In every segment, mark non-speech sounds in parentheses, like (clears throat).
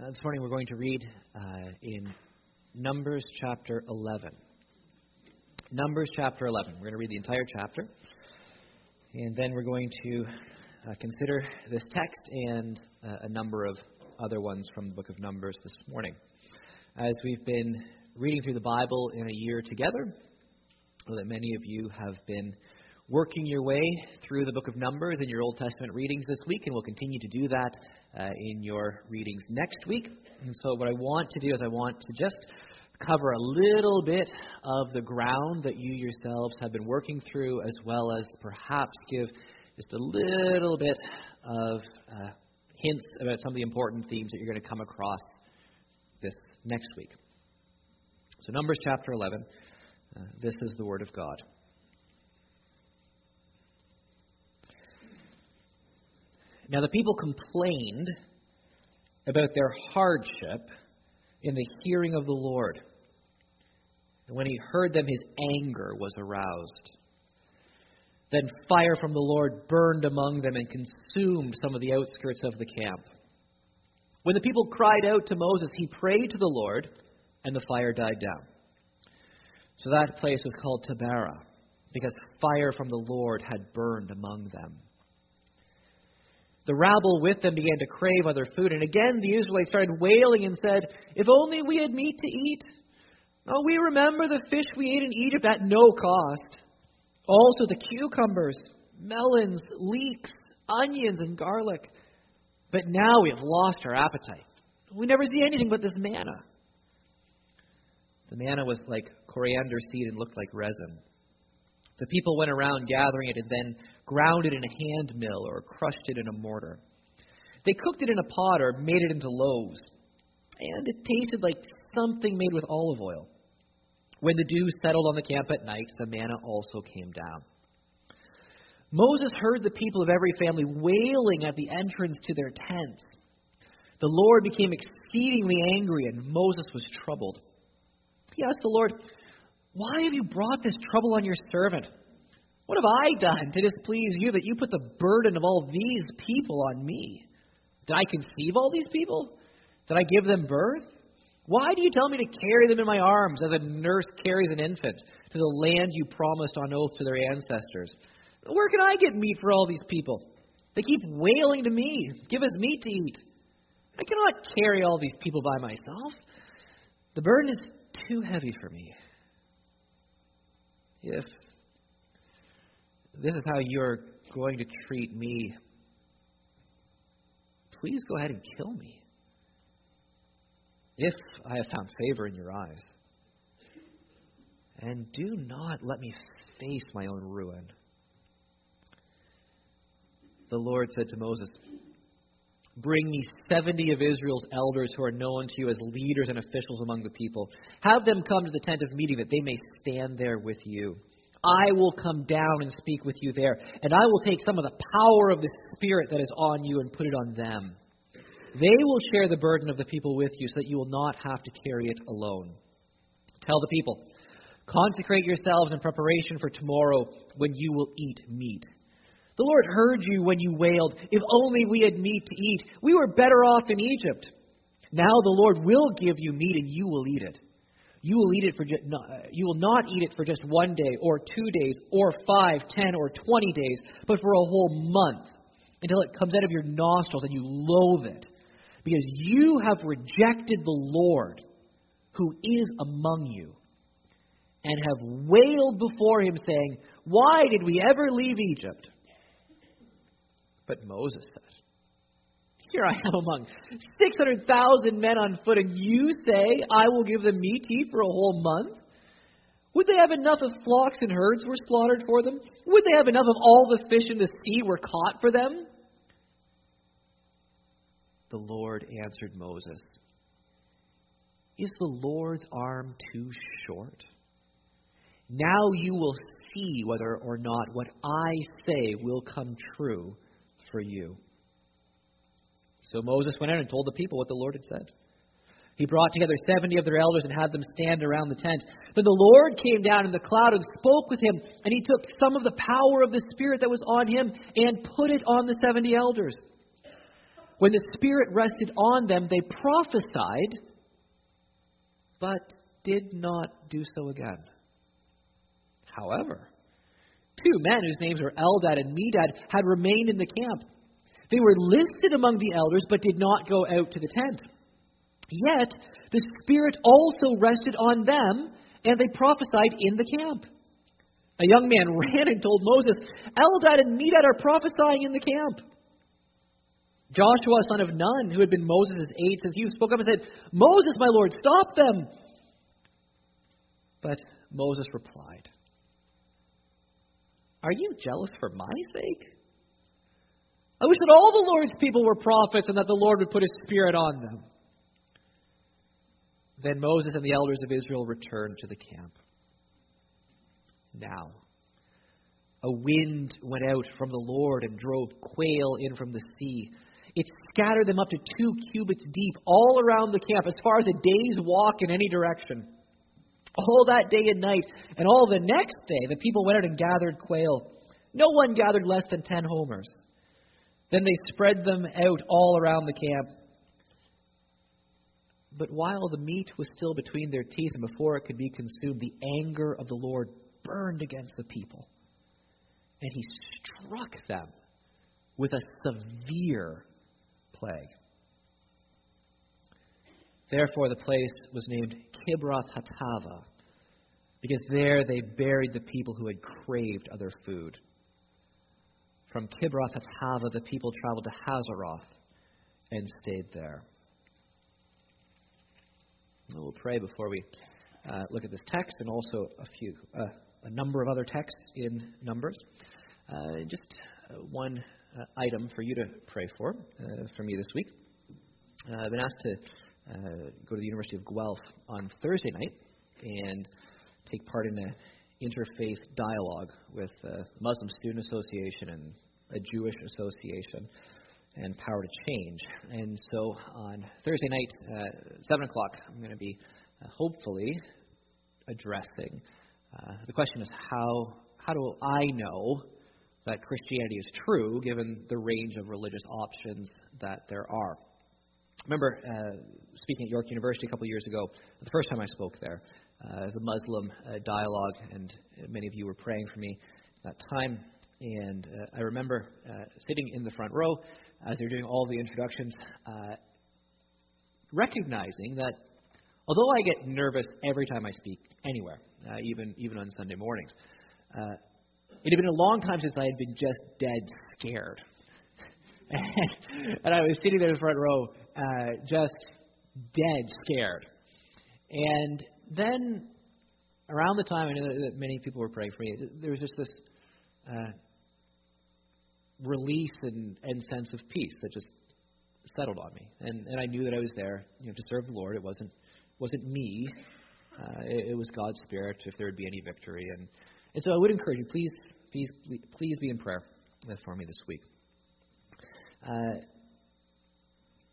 Uh, this morning we're going to read uh, in Numbers chapter 11. Numbers chapter 11. We're going to read the entire chapter. And then we're going to uh, consider this text and uh, a number of other ones from the book of Numbers this morning. As we've been reading through the Bible in a year together, that many of you have been working your way through the book of Numbers in your Old Testament readings this week, and we'll continue to do that uh, in your readings next week. And so, what I want to do is I want to just cover a little bit of the ground that you yourselves have been working through, as well as perhaps give just a little bit of uh, hints about some of the important themes that you're going to come across this next week. So, Numbers chapter 11. Uh, this is the Word of God. Now the people complained about their hardship in the hearing of the Lord. And when he heard them, his anger was aroused. Then fire from the Lord burned among them and consumed some of the outskirts of the camp. When the people cried out to Moses, he prayed to the Lord, and the fire died down. So that place was called Taberah, because fire from the Lord had burned among them. The rabble with them began to crave other food. And again the Israelites started wailing and said, If only we had meat to eat. Oh, we remember the fish we ate in Egypt at no cost. Also the cucumbers, melons, leeks, onions, and garlic. But now we have lost our appetite. We never see anything but this manna. The manna was like coriander seed and looked like resin. The people went around gathering it and then ground it in a hand mill or crushed it in a mortar. They cooked it in a pot or made it into loaves, and it tasted like something made with olive oil. When the dew settled on the camp at night, the manna also came down. Moses heard the people of every family wailing at the entrance to their tents. The Lord became exceedingly angry, and Moses was troubled. He asked the Lord, why have you brought this trouble on your servant? What have I done to displease you that you put the burden of all these people on me? Did I conceive all these people? Did I give them birth? Why do you tell me to carry them in my arms as a nurse carries an infant to the land you promised on oath to their ancestors? Where can I get meat for all these people? They keep wailing to me, Give us meat to eat. I cannot carry all these people by myself. The burden is too heavy for me. If this is how you're going to treat me, please go ahead and kill me. If I have found favor in your eyes. And do not let me face my own ruin. The Lord said to Moses, Bring me 70 of Israel's elders who are known to you as leaders and officials among the people. Have them come to the tent of meeting that they may stand there with you. I will come down and speak with you there, and I will take some of the power of the Spirit that is on you and put it on them. They will share the burden of the people with you so that you will not have to carry it alone. Tell the people, consecrate yourselves in preparation for tomorrow when you will eat meat. The Lord heard you when you wailed, If only we had meat to eat. We were better off in Egypt. Now the Lord will give you meat and you will eat it. You will eat it for just, you will not eat it for just one day or two days or five, ten, or twenty days, but for a whole month until it comes out of your nostrils and you loathe it, because you have rejected the Lord who is among you, and have wailed before him, saying, Why did we ever leave Egypt? But Moses said, Here I am among 600,000 men on foot, and you say, I will give them meat to eat for a whole month? Would they have enough if flocks and herds were slaughtered for them? Would they have enough of all the fish in the sea were caught for them? The Lord answered Moses, Is the Lord's arm too short? Now you will see whether or not what I say will come true for you. So Moses went out and told the people what the Lord had said. He brought together 70 of their elders and had them stand around the tent. Then the Lord came down in the cloud and spoke with him, and he took some of the power of the Spirit that was on him and put it on the 70 elders. When the Spirit rested on them, they prophesied, but did not do so again. However, two men whose names were Eldad and Medad had remained in the camp. They were listed among the elders, but did not go out to the tent. Yet the Spirit also rested on them, and they prophesied in the camp. A young man (laughs) ran and told Moses, Eldad and Medad are prophesying in the camp. Joshua, son of Nun, who had been Moses' aide since youth, spoke up and said, Moses, my Lord, stop them. But Moses replied, Are you jealous for my sake? I wish that all the Lord's people were prophets and that the Lord would put his spirit on them. Then Moses and the elders of Israel returned to the camp. Now, a wind went out from the Lord and drove quail in from the sea. It scattered them up to two cubits deep all around the camp, as far as a day's walk in any direction. All that day and night, and all the next day, the people went out and gathered quail. No one gathered less than ten homers. Then they spread them out all around the camp. But while the meat was still between their teeth and before it could be consumed, the anger of the Lord burned against the people. And he struck them with a severe plague. Therefore, the place was named Kibroth Hattaavah, because there they buried the people who had craved other food. From Kibroth Hattaavah, the people traveled to Hazeroth and stayed there. We'll pray before we uh, look at this text and also a few, uh, a number of other texts in Numbers. Uh, just uh, one uh, item for you to pray for uh, for me this week. I've been asked to go to the University of Guelph on Thursday night and take part in an interfaith dialogue with the Muslim Student Association and a Jewish association and Power to Change. And so on Thursday night, uh, 7 o'clock, I'm going to be uh, hopefully addressing uh, the question is how, how do I know that Christianity is true given the range of religious options that there are? remember uh, speaking at York University a couple years ago, the first time I spoke there, uh, the Muslim uh, dialogue, and many of you were praying for me at that time. And uh, I remember uh, sitting in the front row as they're doing all the introductions, uh, recognizing that although I get nervous every time I speak anywhere, uh, even even on Sunday mornings, uh, it had been a long time since I had been just dead scared. and, (laughs) and I was sitting there in the front row, uh, just dead scared. And then around the time I know that many people were praying for me, there was just this uh, release and, and sense of peace that just settled on me. And, and I knew that I was there you know, to serve the Lord. It wasn't, wasn't me, uh, it, it, was God's Spirit, if there would be any victory. And, and so I would encourage you, please, please, please be in prayer for me this week. Uh,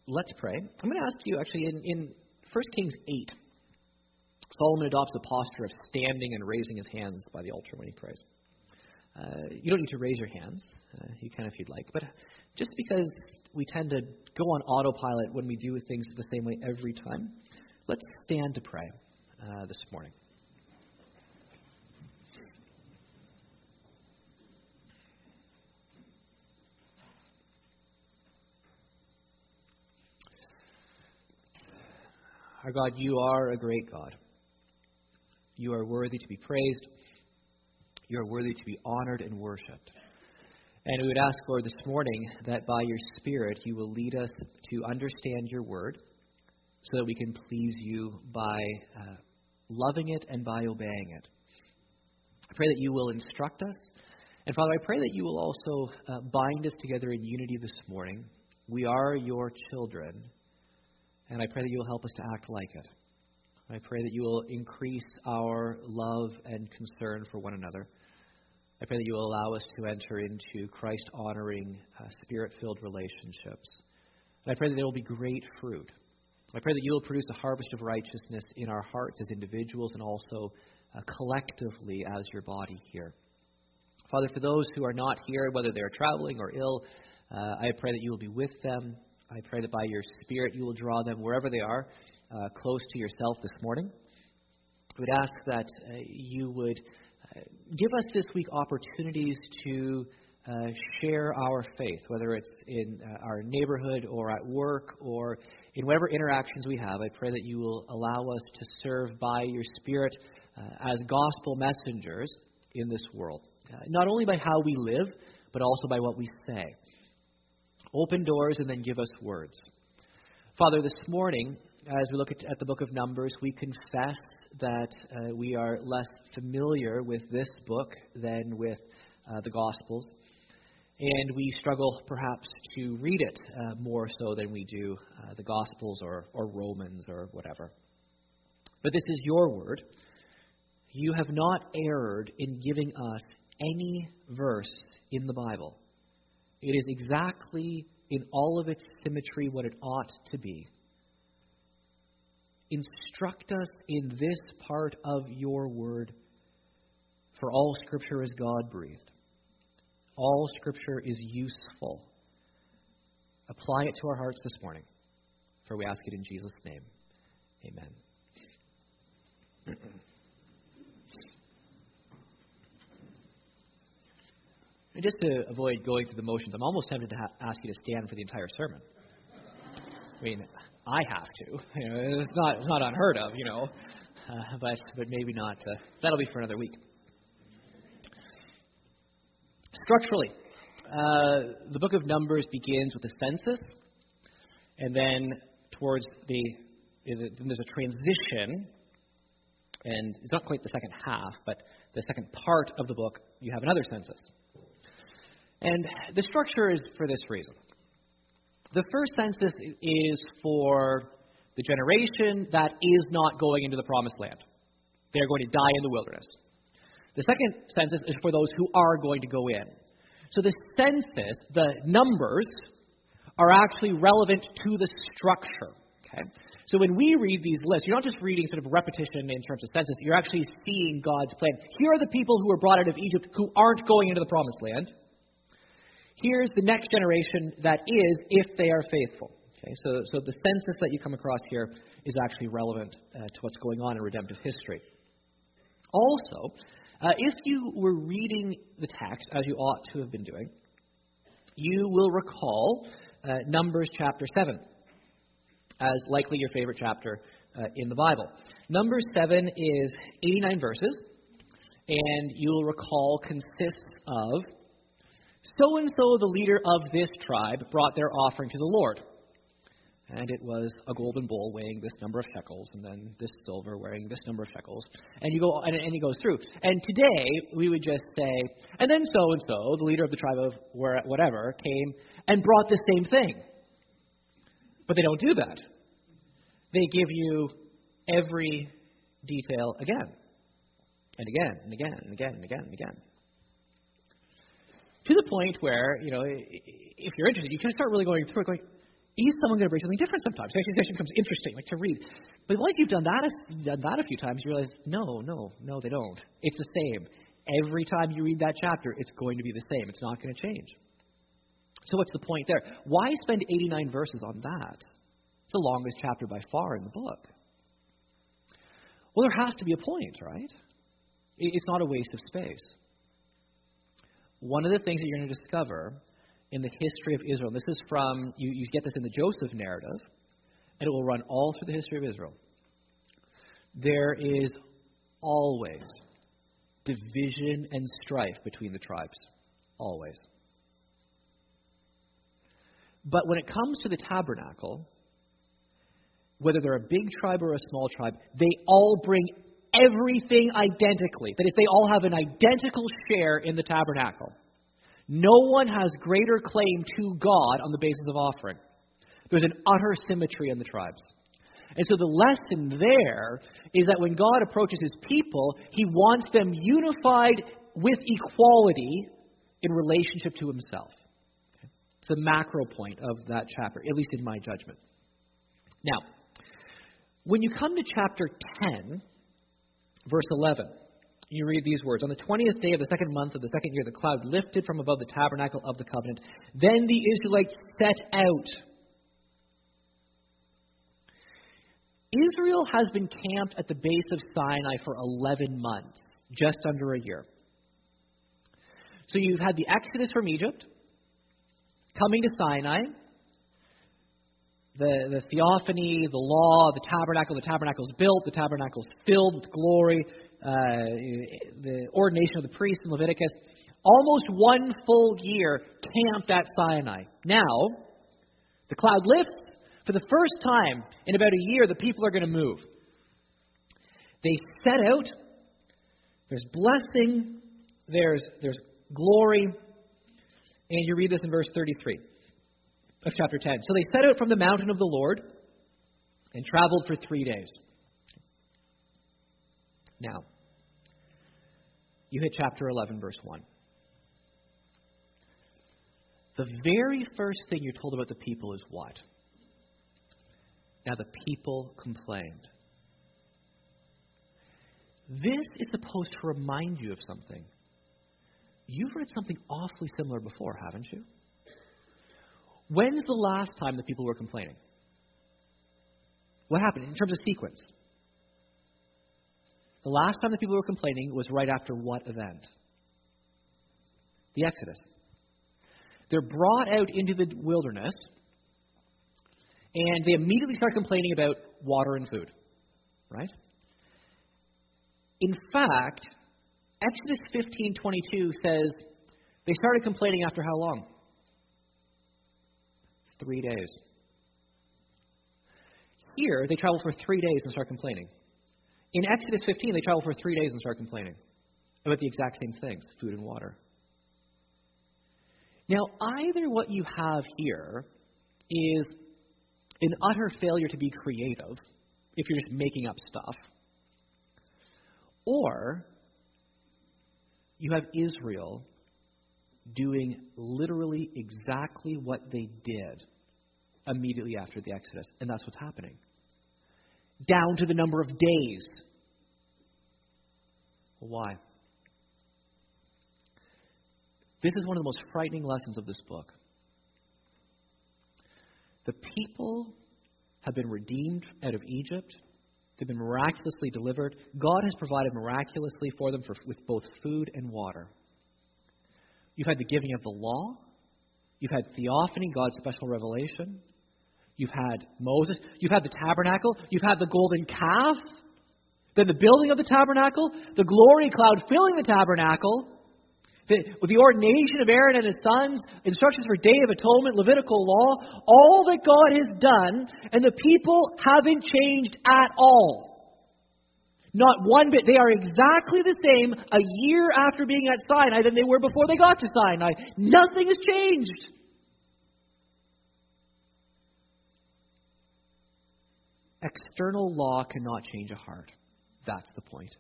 let's pray. I'm going to ask you, actually, in, in 1 Kings 8, Solomon adopts a posture of standing and raising his hands by the altar when he prays. Uh, you don't need to raise your hands. Uh, you can if you'd like. But just because we tend to go on autopilot when we do things the same way every time, let's stand to pray uh, this morning. Our God, you are a great God. You are worthy to be praised. You are worthy to be honored and worshiped. And we would ask, Lord, this morning that by your Spirit you will lead us to understand your word so that we can please you by uh, loving it and by obeying it. I pray that you will instruct us. And Father, I pray that you will also uh, bind us together in unity this morning. We are your children, and I pray that you will help us to act like it. I pray that you will increase our love and concern for one another. I pray that you will allow us to enter into Christ honoring, uh, spirit filled relationships. And I pray that there will be great fruit. I pray that you will produce a harvest of righteousness in our hearts as individuals and also uh, collectively as your body here. Father, for those who are not here, whether they are traveling or ill, uh, I pray that you will be with them. I pray that by your Spirit you will draw them wherever they are, uh, close to yourself this morning. Would ask that uh, you would uh, give us this week opportunities to uh, share our faith, whether it's in uh, our neighborhood or at work or in whatever interactions we have. I pray that you will allow us to serve by your Spirit as gospel messengers in this world, not only by how we live, but also by what we say. Open doors and then give us words. Father, this morning, as we look at, at the book of Numbers, we confess that uh, we are less familiar with this book than with uh, the Gospels. And we struggle perhaps to read it uh, more so than we do uh, the Gospels or, or Romans or whatever. But this is your word. You have not erred in giving us any verse in the Bible it is exactly in all of its symmetry what it ought to be. Instruct us in this part of your word, for all Scripture is God breathed. All Scripture is useful. Apply it to our hearts this morning, for we ask it in Jesus' name. Amen. (clears throat) And just to avoid going through the motions, I'm almost tempted to ha- ask you to stand for the entire sermon. I mean, I have to. (laughs) You know, it's not it's not unheard of, you know, uh, but but maybe not. Uh, that'll be for another week. Structurally, uh, the book of Numbers begins with a census, and then towards the then there's a transition, and it's not quite the second half, but the second part of the book, you have another census. And the structure is for this reason. The first census is for the generation that is not going into the promised land. They're going to die in the wilderness. The second census is for those who are going to go in. So the census, the numbers, are actually relevant to the structure. Okay? So when we read these lists, you're not just reading sort of repetition in terms of census, you're actually seeing God's plan. Here are the people who were brought out of Egypt who aren't going into the promised land. Here's the next generation that is, if they are faithful. Okay, so, so the census that you come across here is actually relevant uh, to what's going on in redemptive history. Also, uh, if you were reading the text, as you ought to have been doing, you will recall uh, Numbers chapter 7 as likely your favorite chapter uh, in the Bible. Numbers 7 is 89 verses, and you'll recall consists of so and so, the leader of this tribe, brought their offering to the Lord. And it was a golden bowl weighing this number of shekels, and then this silver weighing this number of shekels. And you go, and, and he goes through. And today we would just say, and then so and so, the leader of the tribe of whatever, came and brought the same thing. But they don't do that. They give you every detail again, and again, and again, and again, and again, and again to the point where, you know, if you're interested, you can start really going through it, going, is someone going to bring something different sometimes? It actually, becomes interesting, like to read. But once you've done that, done that a few times, you realize, no, no, no, they don't. It's the same. Every time you read that chapter, it's going to be the same. It's not going to change. So what's the point there? Why spend 89 verses on that? It's the longest chapter by far in the book. Well, there has to be a point, right? It's not a waste of space. One of the things that you're going to discover in the history of Israel, this is from, you, you get this in the Joseph narrative, and it will run all through the history of Israel. There is always division and strife between the tribes. Always. But when it comes to the tabernacle, whether they're a big tribe or a small tribe, they all bring everything identically. That is, they all have an identical share in the tabernacle. No one has greater claim to God on the basis of offering. There's an utter symmetry in the tribes. And so the lesson there is that when God approaches his people, he wants them unified with equality in relationship to himself. It's the macro point of that chapter, at least in my judgment. Now, when you come to chapter 10, verse 11. You read these words On the 20th day of the second month of the second year, the cloud lifted from above the tabernacle of the covenant. Then the Israelites set out. Israel has been camped at the base of Sinai for 11 months, just under a year. So you've had the exodus from Egypt, coming to Sinai, the, the theophany, the law, the tabernacle. The tabernacle is built, the tabernacle is filled with glory, uh, the ordination of the priest in Leviticus. Almost one full year camped at Sinai. Now, the cloud lifts. For the first time in about a year, the people are going to move. They set out. There's blessing. There's, there's glory. And you read this in verse 33 of chapter 10. So they set out from the mountain of the Lord and traveled for three days. Now, you hit chapter 11, verse 1. The very first thing you're told about the people is what? Now, the people complained. This is supposed to remind you of something. You've read something awfully similar before, haven't you? When's the last time the people were complaining? What happened in terms of sequence? The last time the people were complaining was right after what event? The Exodus. They're brought out into the wilderness, and they immediately start complaining about water and food. Right? In fact, Exodus 15:22 says they started complaining after how long? Three days. Here, they travel for three days and start complaining. In Exodus 15, they travel for three days and start complaining about the exact same things food and water. Now, either what you have here is an utter failure to be creative, if you're just making up stuff, or you have Israel doing literally exactly what they did immediately after the Exodus. And that's what's happening. Down to the number of days. why? This is one of the most frightening lessons of this book. The people have been redeemed out of Egypt. They've been miraculously delivered. God has provided miraculously for them for, with both food and water. You've had the giving of the law. You've had theophany, God's special revelation. You've had Moses. You've had the tabernacle. You've had the golden calf. Then the building of the tabernacle, the glory cloud filling the tabernacle, the, the ordination of Aaron and his sons, instructions for Day of Atonement, Levitical law, all that God has done, and the people haven't changed at all. Not one bit. They are exactly the same a year after being at Sinai than they were before they got to Sinai. Nothing has changed. External law cannot change a heart. That's the point.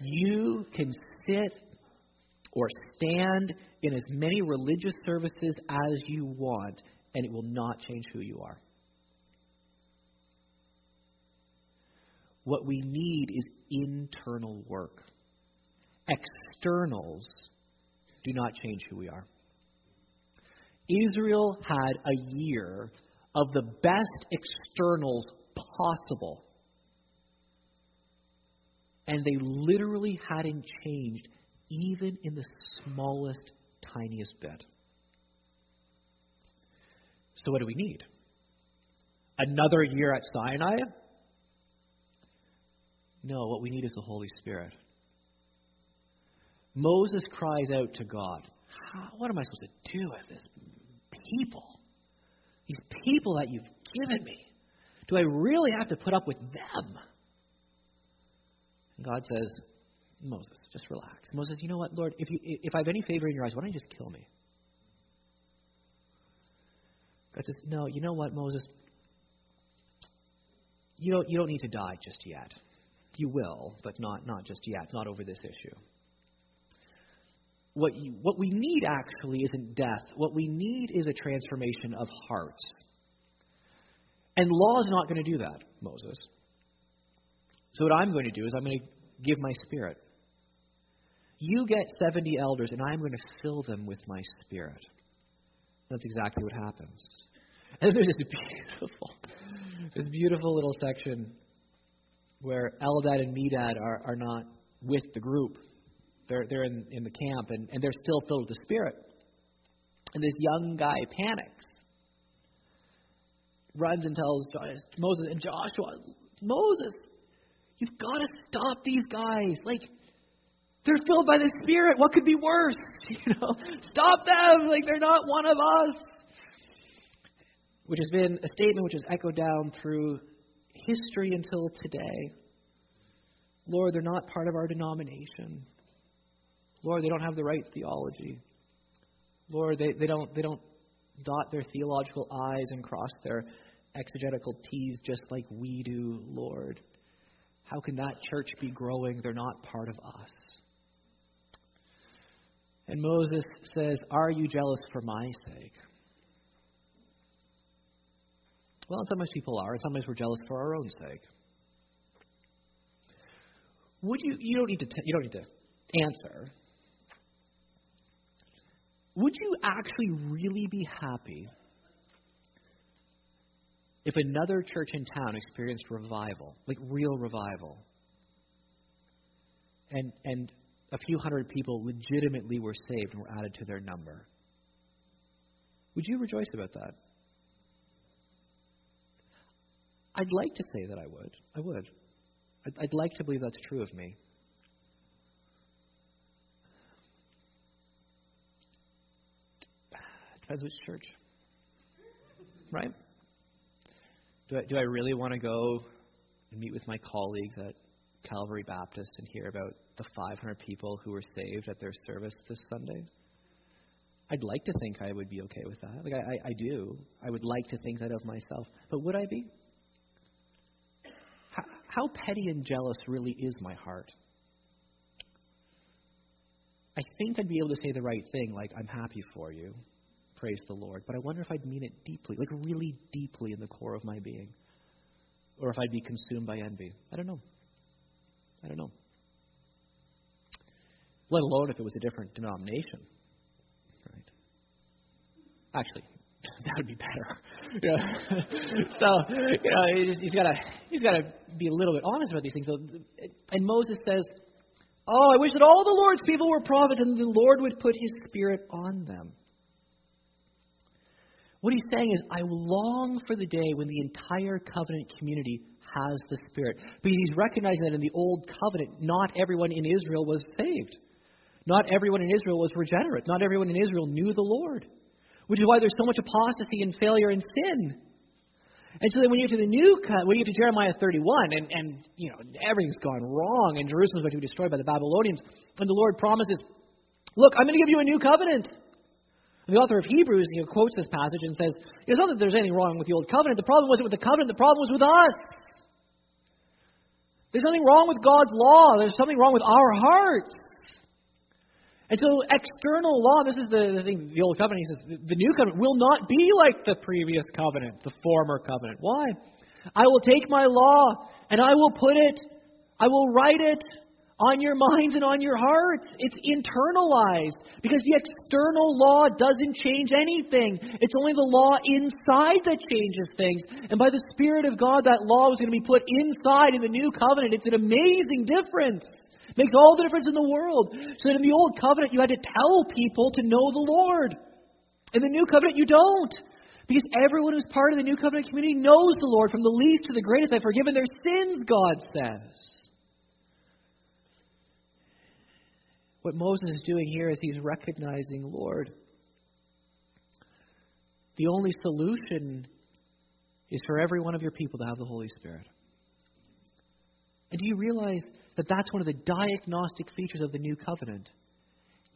You can sit or stand in as many religious services as you want, and it will not change who you are. What we need is internal work. Externals do not change who we are. Israel had a year of the best externals possible. And they literally hadn't changed even in the smallest, tiniest bit. So, what do we need? Another year at Sinai? No, what we need is the Holy Spirit. Moses cries out to God, What am I supposed to do with this people? These people that you've given me. Do I really have to put up with them? And God says, Moses, just relax. Moses, you know what, Lord, if, you, if I have any favor in your eyes, why don't you just kill me? God says, No, you know what, Moses? You don't, you don't need to die just yet. You will, but not, not just yet, not over this issue. What, you, what we need actually isn't death. What we need is a transformation of hearts. And law is not going to do that, Moses. So, what I'm going to do is I'm going to give my spirit. You get 70 elders, and I'm going to fill them with my spirit. That's exactly what happens. And there's this beautiful, this beautiful little section where Eldad and Medad are, are not with the group. They're, they're in, in the camp and, and they're still filled with the Spirit. And this young guy panics, runs and tells Moses and Joshua, Moses, you've got to stop these guys. Like, they're filled by the Spirit. What could be worse? (laughs) You know, stop them. Like, they're not one of us. Which has been a statement which has echoed down through history until today. Lord, they're not part of our denomination. Lord, they don't have the right theology. Lord, they, they don't they don't dot their theological I's and cross their exegetical T's just like we do, Lord. How can that church be growing? They're not part of us. And Moses says, Are you jealous for my sake? Well, in some ways people are. In some ways we're jealous for our own sake. Would you? You don't need to. T- you don't need to answer. Would you actually really be happy if another church in town experienced revival, like real revival, and and a few hundred people legitimately were saved and were added to their number? Would you rejoice about that? I'd like to say that I would. I would. I'd, I'd like to believe that's true of me. Depends which church. Right? Do I, do I really want to go and meet with my colleagues at Calvary Baptist and hear about the 500 people who were saved at their service this Sunday? I'd like to think I would be okay with that. Like I, I, I do. I would like to think that of myself. But would I be? How, petty and jealous really is my heart? I think I'd be able to say the right thing, like, I'm happy for you praise the Lord, but I wonder if I'd mean it deeply, like really deeply in the core of my being. Or if I'd be consumed by envy. I don't know. I don't know. Let alone if it was a different denomination. Right? Actually, that would be better. (laughs) Yeah. (laughs) so, you know, he's, he's got to he's got to be a little bit honest about these things. So, and Moses says, "Oh, I wish that all the Lord's people were prophets, and the Lord would put His Spirit on them." What he's saying is, I long for the day when the entire covenant community has the Spirit. But he's recognizing that in the Old Covenant, not everyone in Israel was saved. Not everyone in Israel was regenerate. Not everyone in Israel knew the Lord. Which is why there's so much apostasy and failure and sin. And so then when you get to the new when you get to Jeremiah 31, and, and you know everything's gone wrong, and Jerusalem's going to be destroyed by the Babylonians, and the Lord promises, "Look, I'm going to give you a new covenant." And The author of Hebrews you know, quotes this passage and says, It's not that there's anything wrong with the old covenant. The problem wasn't with the covenant, the problem was with us. There's nothing wrong with God's law, there's something wrong with our hearts. And so, external law, this is the, the thing, the old covenant, he says, the new covenant will not be like the previous covenant, the former covenant. Why? I will take my law and I will put it, I will write it on your minds and on your hearts. It's internalized because the external law doesn't change anything. It's only the law inside that changes things. And by the Spirit of God, that law is going to be put inside in the new covenant. It's an amazing difference. Makes all the difference in the world. So that in the old covenant, you had to tell people to know the Lord. In the new covenant, you don't. Because everyone who's part of the new covenant community knows the Lord, from the least to the greatest. I've forgiven their sins, God says. What Moses is doing here is he's recognizing, Lord, the only solution is for every one of your people to have the Holy Spirit. And do you realize that that's one of the diagnostic features of the new covenant?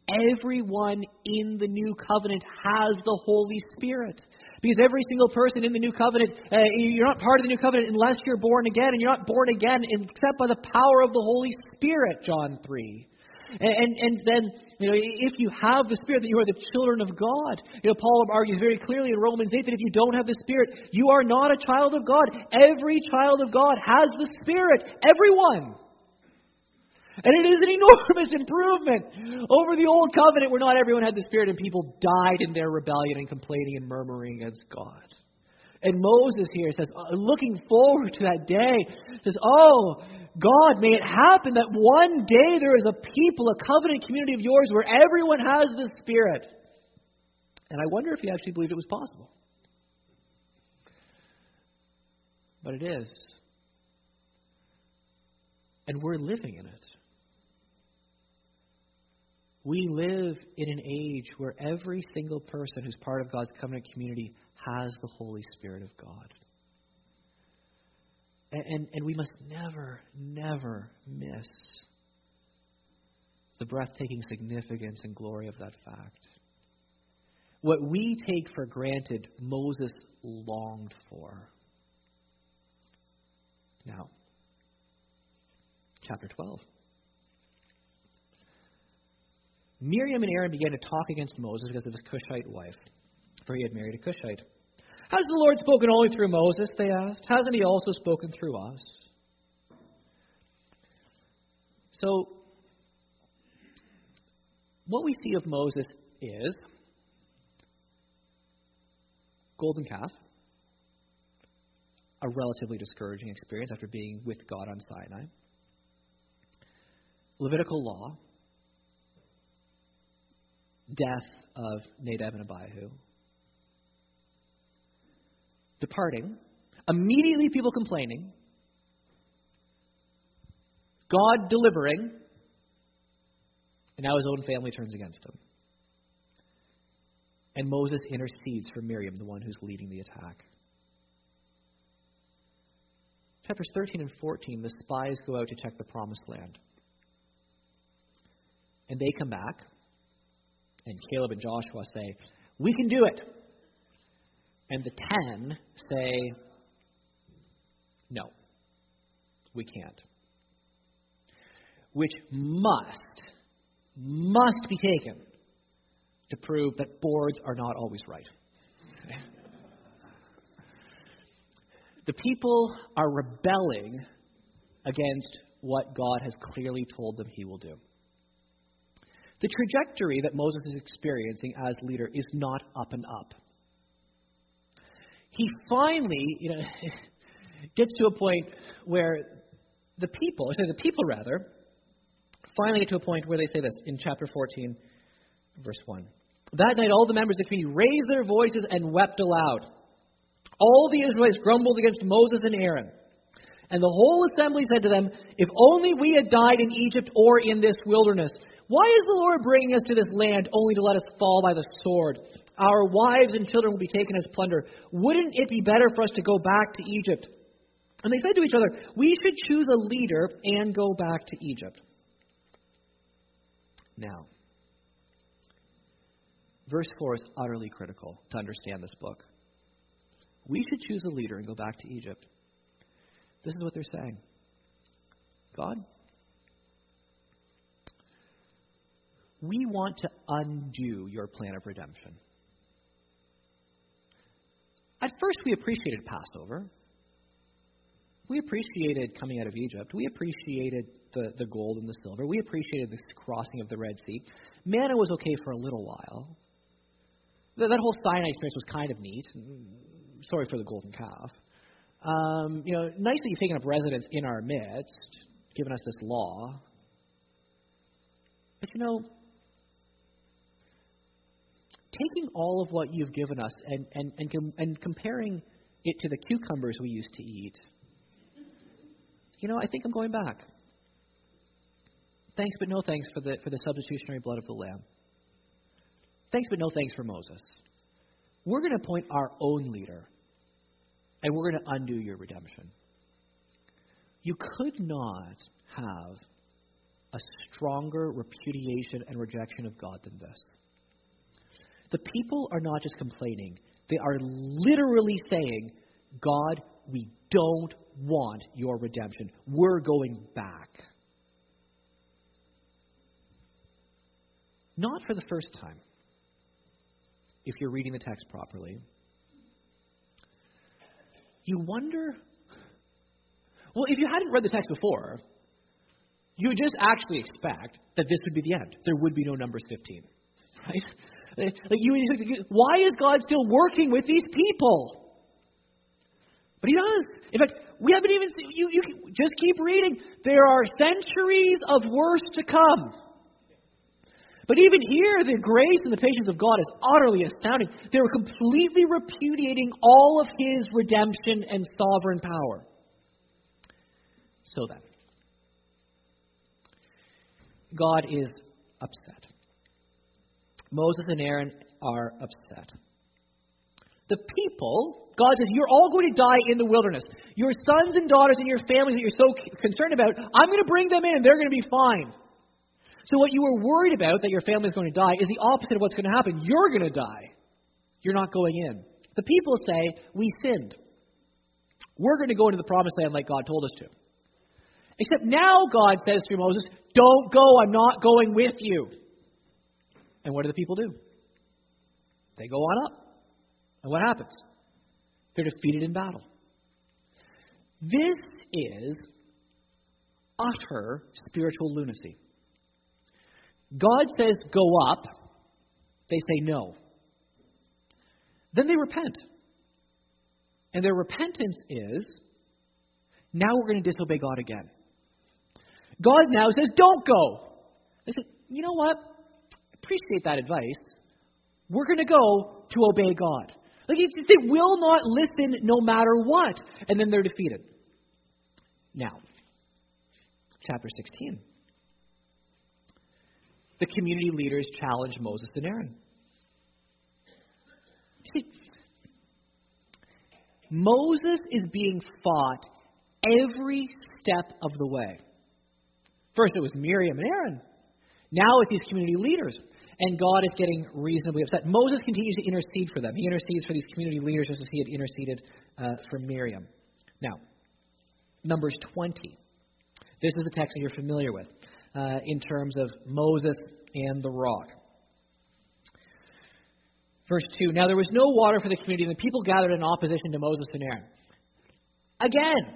Everyone in the new covenant has the Holy Spirit. Because every single person in the new covenant, uh, you're not part of the new covenant unless you're born again, and you're not born again except by the power of the Holy Spirit, John 3. And, and, then, you know, if you have the Spirit, that you are the children of God. You know, Paul argues very clearly in Romans 8 that if you don't have the Spirit, you are not a child of God. Every child of God has the Spirit. Everyone. And it is an enormous (laughs) improvement over the old covenant where not everyone had the Spirit and people died in their rebellion and complaining and murmuring against God. And Moses here says, uh, looking forward to that day, says, Oh, God, may it happen that one day there is a people, a covenant community of yours where everyone has the Spirit. And I wonder if he actually believed it was possible. But it is. And we're living in it. We live in an age where every single person who's part of God's covenant community has the Holy Spirit of God. And, and, and we must never, never miss the breathtaking significance and glory of that fact. What we take for granted, Moses longed for. Now, chapter 12. Miriam and Aaron began to talk against Moses because of his Cushite wife, for he had married a Cushite. Has the Lord spoken only through Moses? They asked. Hasn't he also spoken through us? So, what we see of Moses is golden calf, a relatively discouraging experience after being with God on Sinai, Levitical law, death of Nadab and Abihu, departing, immediately people complaining, God delivering, and now his own family turns against him. And Moses intercedes for Miriam, the one who's leading the attack. Chapters 13 and 14, the spies go out to check the promised land. And they come back, and Caleb and Joshua say, We can do it. And the ten say, No, we can't. Which must, must be taken to prove that boards are not always right. (laughs) the people are rebelling against what God has clearly told them he will do. The trajectory that Moses is experiencing as leader is not up and up. He finally, you know, (laughs) gets to a point where the people, or the people rather, finally get to a point where they say this in chapter 14, verse 1. That night, all the members of the community raised their voices and wept aloud. All the Israelites grumbled against Moses and Aaron. And the whole assembly said to them, If only we had died in Egypt or in this wilderness. Why is the Lord bringing us to this land only to let us fall by the sword? Our wives and children will be taken as plunder. Wouldn't it be better for us to go back to Egypt? And they said to each other, We should choose a leader and go back to Egypt. Now, Verse 4 is utterly critical to understand this book. We should choose a leader and go back to Egypt. This is what they're saying God, we want to undo your plan of redemption. At first, we appreciated Passover. We appreciated coming out of Egypt. We appreciated the, the gold and the silver. We appreciated the crossing of the Red Sea. Manna was okay for a little while. That whole Sinai experience was kind of neat. Sorry for the golden calf. Um, you know, nice that you've taken up residence in our midst, given us this law. But you know, taking all of what you've given us and, and, and, com- and comparing it to the cucumbers we used to eat, you know, I think I'm going back. Thanks, but no thanks for the, for the substitutionary blood of the Lamb. Thanks, but no thanks for Moses. We're going to appoint our own leader, and we're going to undo your redemption. You could not have a stronger repudiation and rejection of God than this. The people are not just complaining, they are literally saying, God, we don't want your redemption. We're going back. Not for the first time if you're reading the text properly. You wonder. Well, if you hadn't read the text before, you would just actually expect that this would be the end. There would be no Numbers 15. Right? Like you, why is God still working with these people? But he does. In fact, we haven't even seen, you, you just keep reading. There are centuries of worse to come. But even here, the grace and the patience of God is utterly astounding. They were completely repudiating all of his redemption and sovereign power. So then, God is upset. Moses and Aaron are upset. The people, God says, you're all going to die in the wilderness. Your sons and daughters and your families that you're so concerned about, I'm going to bring them in and they're going to be fine. So, what you were worried about that your family is going to die is the opposite of what's going to happen. You're going to die. You're not going in. The people say, We sinned. We're going to go into the promised land like God told us to. Except now God says through Moses, Don't go, I'm not going with you. And what do the people do? They go on up. And what happens? They're defeated in battle. This is utter spiritual lunacy. God says, Go up. They say no. Then they repent. And their repentance is now we're going to disobey God again. God now says, Don't go. They say, You know what? Appreciate that advice. We're going to go to obey God. Like they will not listen no matter what. And then they're defeated. Now, chapter 16. The community leaders challenge Moses and Aaron. See, Moses is being fought every step of the way. First, it was Miriam and Aaron. Now it's these community leaders. And God is getting reasonably upset. Moses continues to intercede for them. He intercedes for these community leaders just as he had interceded uh, for Miriam. Now, Numbers 20. This is a text that you're familiar with uh, in terms of Moses and the rock. Verse 2 Now there was no water for the community, and the people gathered in opposition to Moses and Aaron. Again,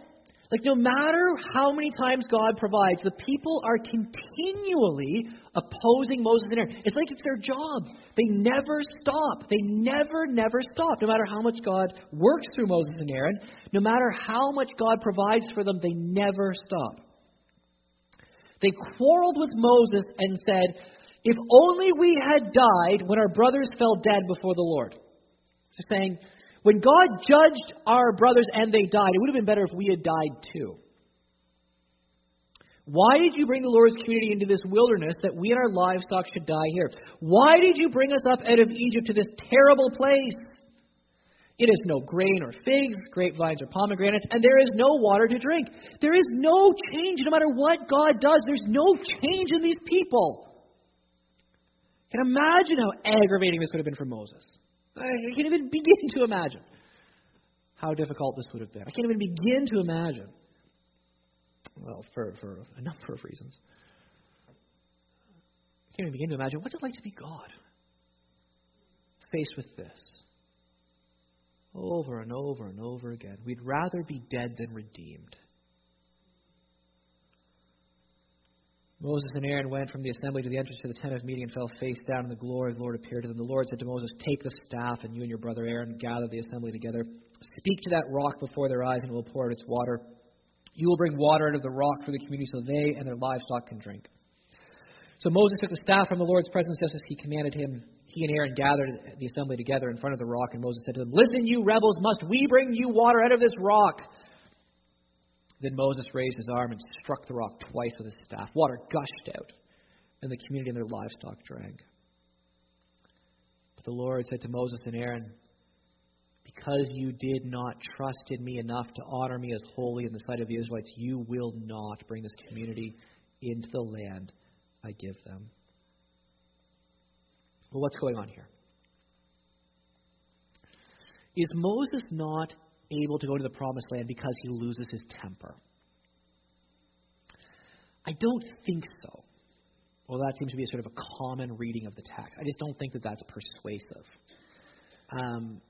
like no matter how many times God provides, the people are continually opposing Moses and Aaron. It's like it's their job. They never stop. They never, never stop. No matter how much God works through Moses and Aaron, no matter how much God provides for them, they never stop. They quarreled with Moses and said, If only we had died when our brothers fell dead before the Lord. They're saying, when God judged our brothers and they died, it would have been better if we had died too. Why did you bring the Lord's community into this wilderness that we and our livestock should die here? Why did you bring us up out of Egypt to this terrible place? It is no grain or figs, grapevines or pomegranates, and there is no water to drink. There is no change no matter what God does. There's no change in these people. Can imagine how aggravating this would have been for Moses. I can't even begin to imagine how difficult this would have been. I can't even begin to imagine. Well, for, for a number of reasons. I can't even begin to imagine what's it like to be God faced with this over and over and over again. We'd rather be dead than redeemed. Moses and Aaron went from the assembly to the entrance to the tent of meeting and fell face down, and the glory of the Lord appeared to them. The Lord said to Moses, Take the staff, and you and your brother Aaron gather the assembly together. Speak to that rock before their eyes, and it will pour out its water. You will bring water out of the rock for the community so they and their livestock can drink. So Moses took the staff from the Lord's presence just as he commanded him. He and Aaron gathered the assembly together in front of the rock, and Moses said to them, Listen, you rebels, must we bring you water out of this rock? Then Moses raised his arm and struck the rock twice with his staff. Water gushed out, and the community and their livestock drank. But the Lord said to Moses and Aaron, Because you did not trust in me enough to honor me as holy in the sight of the Israelites, you will not bring this community into the land I give them. Well, what's going on here? Is Moses not able to go to the promised land because he loses his temper? I don't think so. Well, that seems to be a sort of a common reading of the text. I just don't think that that's persuasive. Um,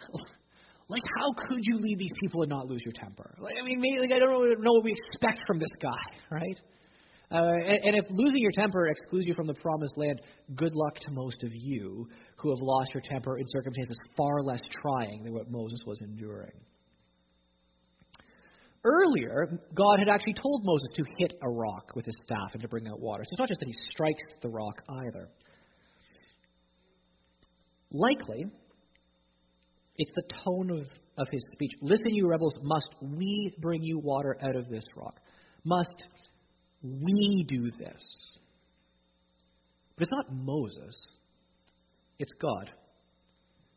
(laughs) like, how could you lead these people and not lose your temper? Like, I mean, maybe like I don't know what we expect from this guy, (laughs) right? Uh, and, and if losing your temper excludes you from the promised land, good luck to most of you who have lost your temper in circumstances far less trying than what Moses was enduring. Earlier, God had actually told Moses to hit a rock with his staff and to bring out water. So it's not just that he strikes the rock either. Likely, it's the tone of, of his speech. Listen, you rebels, must we bring you water out of this rock? Must we do this? But it's not Moses, it's God.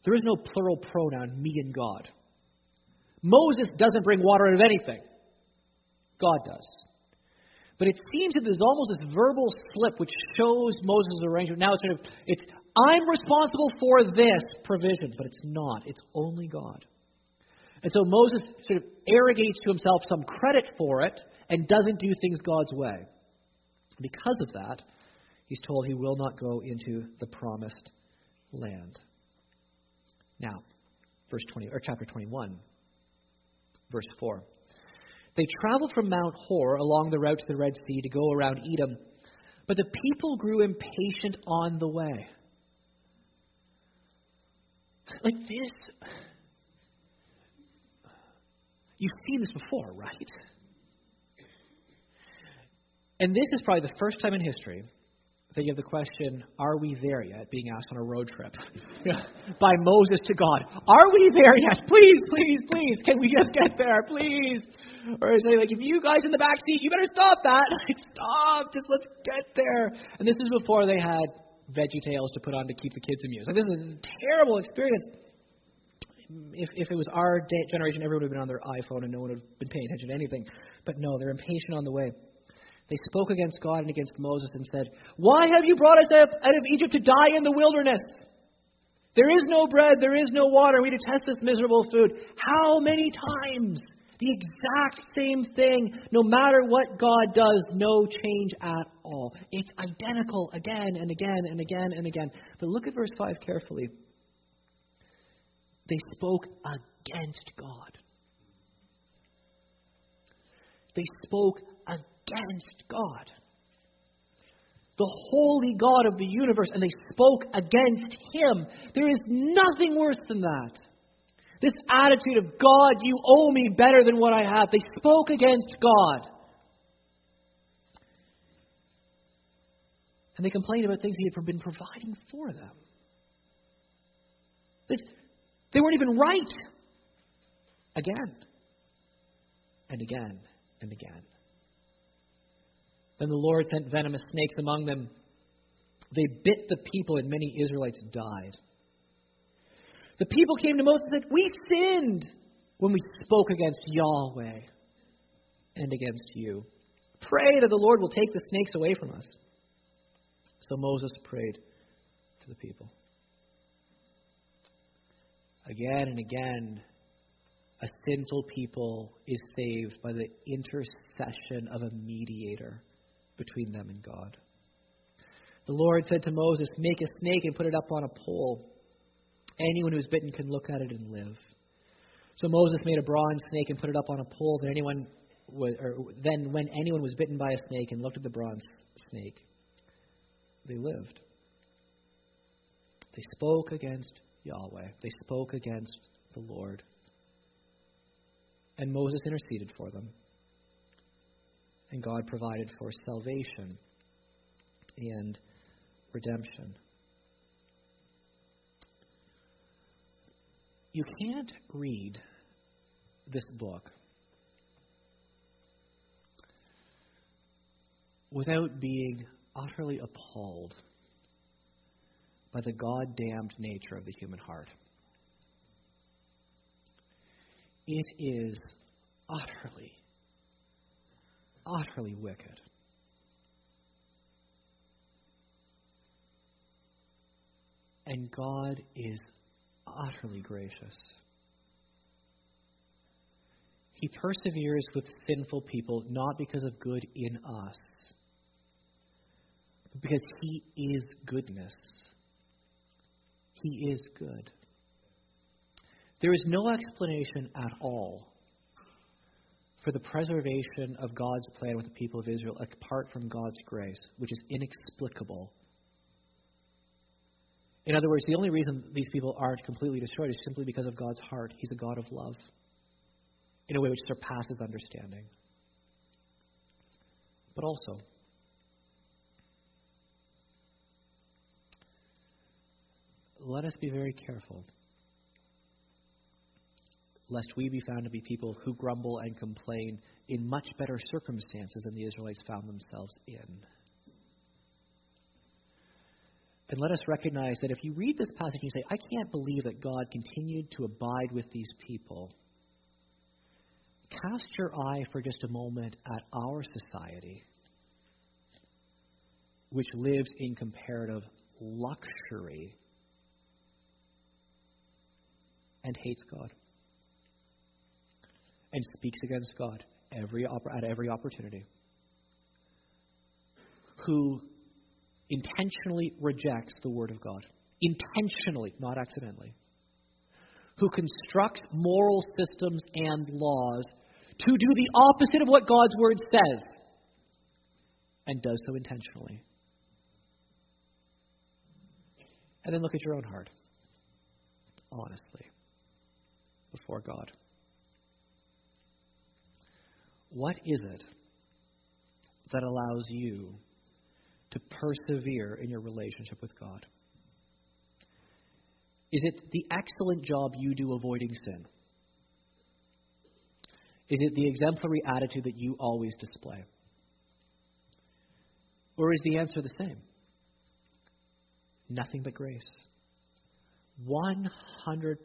There is no plural pronoun, me and God. Moses doesn't bring water out of anything, God does. But it seems that there's almost this verbal slip which shows Moses' arrangement. Now it's sort of, it's, I'm responsible for this provision, but it's not. It's only God. And so Moses sort of arrogates to himself some credit for it and doesn't do things God's way. Because of that, he's told he will not go into the promised land. Now, verse 20 or chapter 21, verse 4. They traveled from Mount Hor along the route to the Red Sea to go around Edom, but the people grew impatient on the way. Like this. You've seen this before, right? And this is probably the first time in history that you have the question, Are we there yet? being asked on a road trip (laughs) by Moses to God. Are we there yet? Please, please, please. Can we just get there, please? Or is say, like, if you guys in the back seat, you better stop that. (laughs) Like, stop. Just let's get there. And this is before they had VeggieTales to put on to keep the kids amused. Like, this is a terrible experience. If, if it was our generation, everyone would have been on their iPhone and no one would have been paying attention to anything. But no, they're impatient on the way. They spoke against God and against Moses and said, Why have you brought us out of Egypt to die in the wilderness? There is no bread, there is no water. We detest this miserable food. How many times? The exact same thing, no matter what God does, no change at all. It's identical again and again and again and again. But look at verse 5 carefully. They spoke against God. They spoke against God. The holy God of the universe, and they spoke against Him. There is nothing worse than that. This attitude of, God, you owe me better than what I have. They spoke against God. And they complained about things He had been providing for them. They weren't even right. Again and again and again. Then the Lord sent venomous snakes among them. They bit the people, and many Israelites died. The people came to Moses and said, We sinned when we spoke against Yahweh and against you. Pray that the Lord will take the snakes away from us. So Moses prayed for the people. Again and again, a sinful people is saved by the intercession of a mediator between them and God. The Lord said to Moses, Make a snake and put it up on a pole. Anyone who is bitten can look at it and live. So Moses made a bronze snake and put it up on a pole. Then anyone was, or then when anyone was bitten by a snake and looked at the bronze snake, they lived. They spoke against Yahweh. They spoke against the Lord. And Moses interceded for them. And God provided for salvation and redemption. You can't read this book without being utterly appalled by the God damned nature of the human heart. It is utterly, utterly wicked. And God is utterly gracious. He perseveres with sinful people not because of good in us, but because He is goodness. He is good. There is no explanation at all for the preservation of God's plan with the people of Israel apart from God's grace, which is inexplicable. In other words, the only reason these people aren't completely destroyed is simply because of God's heart. He's a God of love in a way which surpasses understanding. But also, let us be very careful lest we be found to be people who grumble and complain in much better circumstances than the Israelites found themselves in. And let us recognize that if you read this passage and you say, I can't believe that God continued to abide with these people, cast your eye for just a moment at our society, which lives in comparative luxury and hates God. And speaks against God every at every opportunity, who intentionally rejects the Word of God, intentionally, not accidentally, who constructs moral systems and laws to do the opposite of what God's Word says, and does so intentionally. And then look at your own heart, honestly, before God. What is it that allows you to persevere in your relationship with God? Is it the excellent job you do avoiding sin? Is it the exemplary attitude that you always display? Or is the answer the same? Nothing but grace. 100%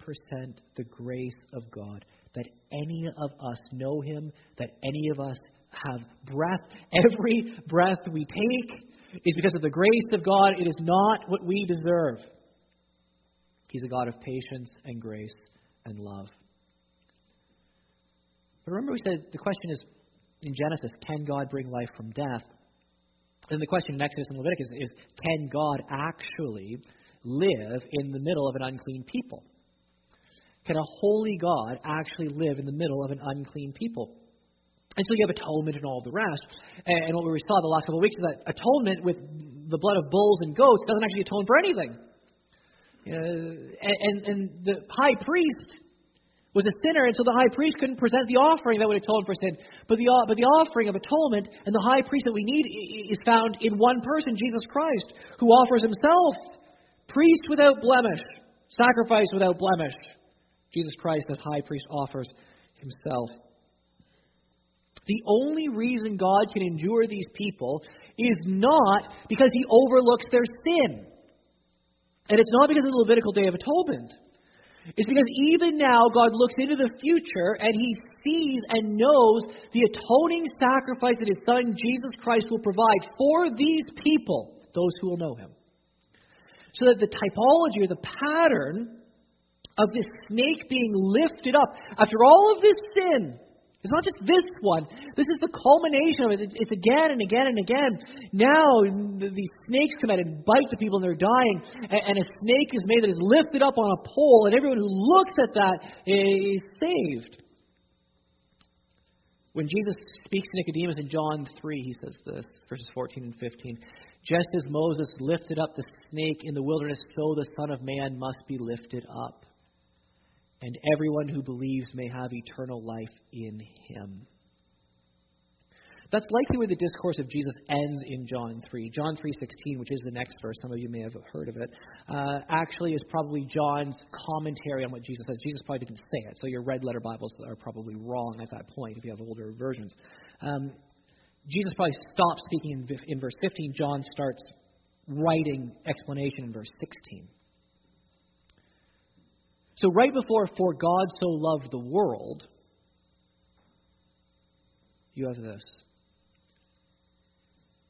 the grace of God that any of us know Him, that any of us have breath. Every breath we take is because of the grace of God. It is not what we deserve. He's a God of patience and grace and love. But remember, we said the question is in Genesis can God bring life from death? And the question in Exodus and Leviticus is can God actually live in the middle of an unclean people? Can a holy God actually live in the middle of an unclean people? And so you have atonement and all the rest. And what we saw the last couple of weeks is that atonement with the blood of bulls and goats doesn't actually atone for anything. Uh, and, and the high priest was a sinner, and so the high priest couldn't present the offering that would atone for sin. But the, but the offering of atonement and the high priest that we need is found in one person, Jesus Christ, who offers himself priest without blemish, sacrifice without blemish. Jesus Christ, as high priest, offers himself. The only reason God can endure these people is not because he overlooks their sin. And it's not because of the Levitical Day of Atonement. It's because even now God looks into the future and he sees and knows the atoning sacrifice that his son Jesus Christ will provide for these people, those who will know him. So that the typology or the pattern of this snake being lifted up after all of this sin. It's not just this one. This is the culmination of it. It's again and again and again. Now these snakes come out and bite the people and they're dying. And a snake is made that is lifted up on a pole, and everyone who looks at that is saved. When Jesus speaks to Nicodemus in John 3, he says this, verses 14 and 15. Just as Moses lifted up the snake in the wilderness, so the Son of Man must be lifted up and everyone who believes may have eternal life in him. That's likely where the discourse of Jesus ends in John 3. John 3:16, which is the next verse, some of you may have heard of it, uh, actually is probably John's commentary on what Jesus says. Jesus probably didn't say it, so your red letter Bibles are probably wrong at that point if you have older versions. Um, Jesus probably stops speaking in, in verse 15. John starts writing explanation in verse 16. So, right before, for God so loved the world, you have this.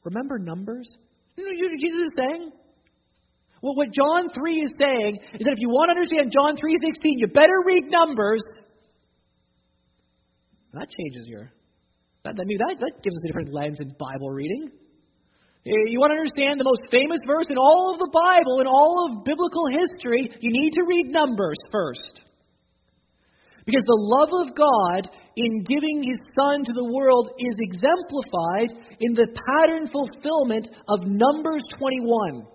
Remember Numbers? You know what Jesus is saying? Well, what John 3 is saying is that if you want to understand John 3.16, you better read Numbers. That changes your... That, that, that, that gives us a different lens in Bible reading. Eh, you want to understand the most famous verse in all of the Bible, in all of biblical history, you need to read Numbers first. Because the love of God in giving His Son to the world is exemplified in the pattern fulfillment of Numbers 21.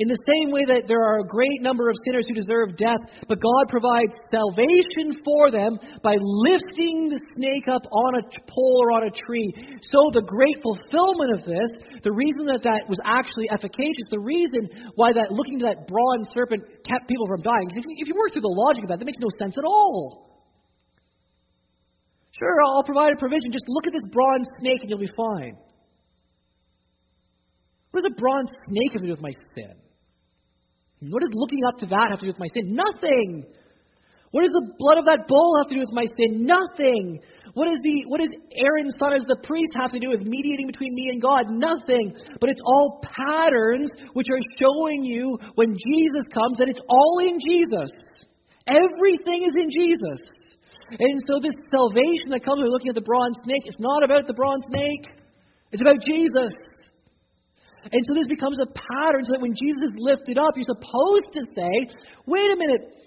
In the same way that there are a great number of sinners who deserve death, but God provides salvation for them by lifting the snake up on a pole or on a tree. So, the great fulfillment of this, the reason that that was actually efficacious, the reason why that looking to that bronze serpent kept people from dying, if you, if you work through the logic of that, that makes no sense at all. Sure, I'll provide a provision. Just look at this bronze snake and you'll be fine. What does a bronze snake have to do with my sin? What does looking up to that have to do with my sin? Nothing. What does the blood of that bull have to do with my sin? Nothing. What, is the, what does Aaron's son as the priest have to do with mediating between me and God? Nothing. But it's all patterns which are showing you when Jesus comes that it's all in Jesus. Everything is in Jesus. And so this salvation that comes with looking at the bronze snake, it's not about the bronze snake. It's about Jesus. And so this becomes a pattern so that when Jesus is lifted up, you're supposed to say, wait a minute.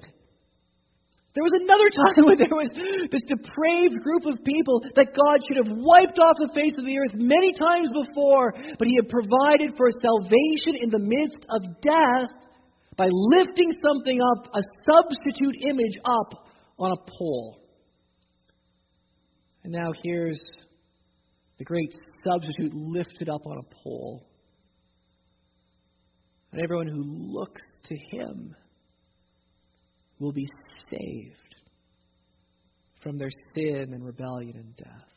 There was another (laughs) time when there was this depraved group of people that God should have wiped off the face of the earth many times before, but He had provided for salvation in the midst of death by lifting something up, a substitute image up on a pole. And now here's the great substitute lifted up on a pole and everyone who looks to him will be saved from their sin and rebellion and death.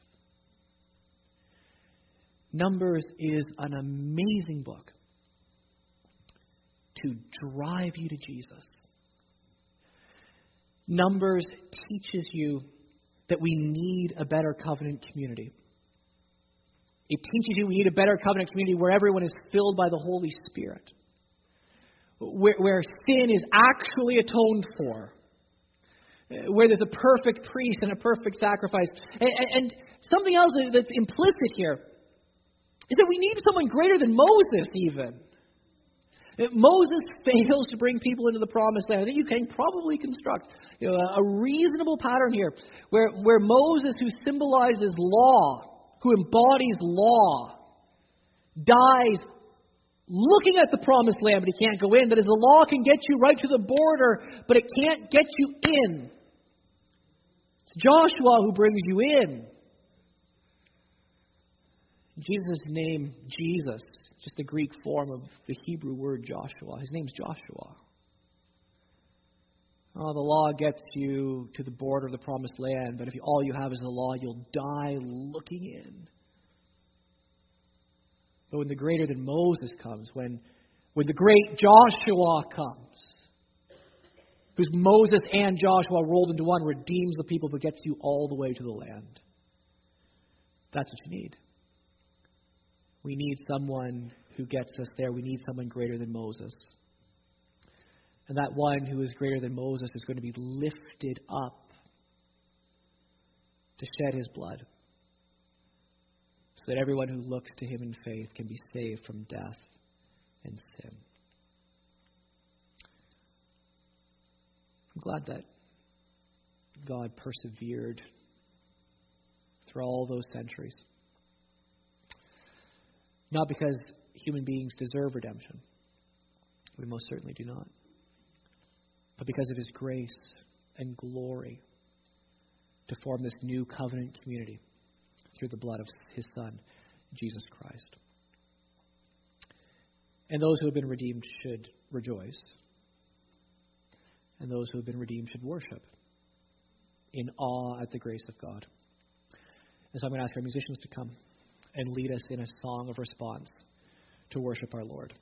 Numbers is an amazing book to drive you to Jesus. Numbers teaches you that we need a better covenant community. It teaches you we need a better covenant community where everyone is filled by the Holy Spirit where, where sin is actually atoned for, uh, where there's a perfect priest and a perfect sacrifice. And, and something else that's implicit here is that we need someone greater than Moses, even. Uh, Moses (laughs) fails to bring people into the promised land. I think you can probably construct you know, a reasonable pattern here where, where Moses, who symbolizes law, who embodies law, dies looking at the promised land, but he can't go in. That is, the law can get you right to the border, but it can't get you in. It's Joshua who brings you in. Jesus' name, Jesus, just the Greek form of the Hebrew word Joshua. His name's Joshua. Oh, the law gets you to the border of the promised land, but if all you have is the law, you'll die looking in. But when the greater than Moses comes, when, when the great Joshua comes, who's Moses and Joshua rolled into one, redeems the people but gets you all the way to the land. That's what you need. We need someone who gets us there. We need someone greater than Moses. And that one who is greater than Moses is going to be lifted up to shed his blood that everyone who looks to him in faith can be saved from death and sin. I'm glad that God persevered through all those centuries. Not because human beings deserve redemption, we most certainly do not, but because of his grace and glory to form this new covenant community through the blood of his Son, Jesus Christ. And those who have been redeemed should rejoice. And those who have been redeemed should worship in awe at the grace of God. And so I'm going to ask our musicians to come and lead us in a song of response to worship our Lord.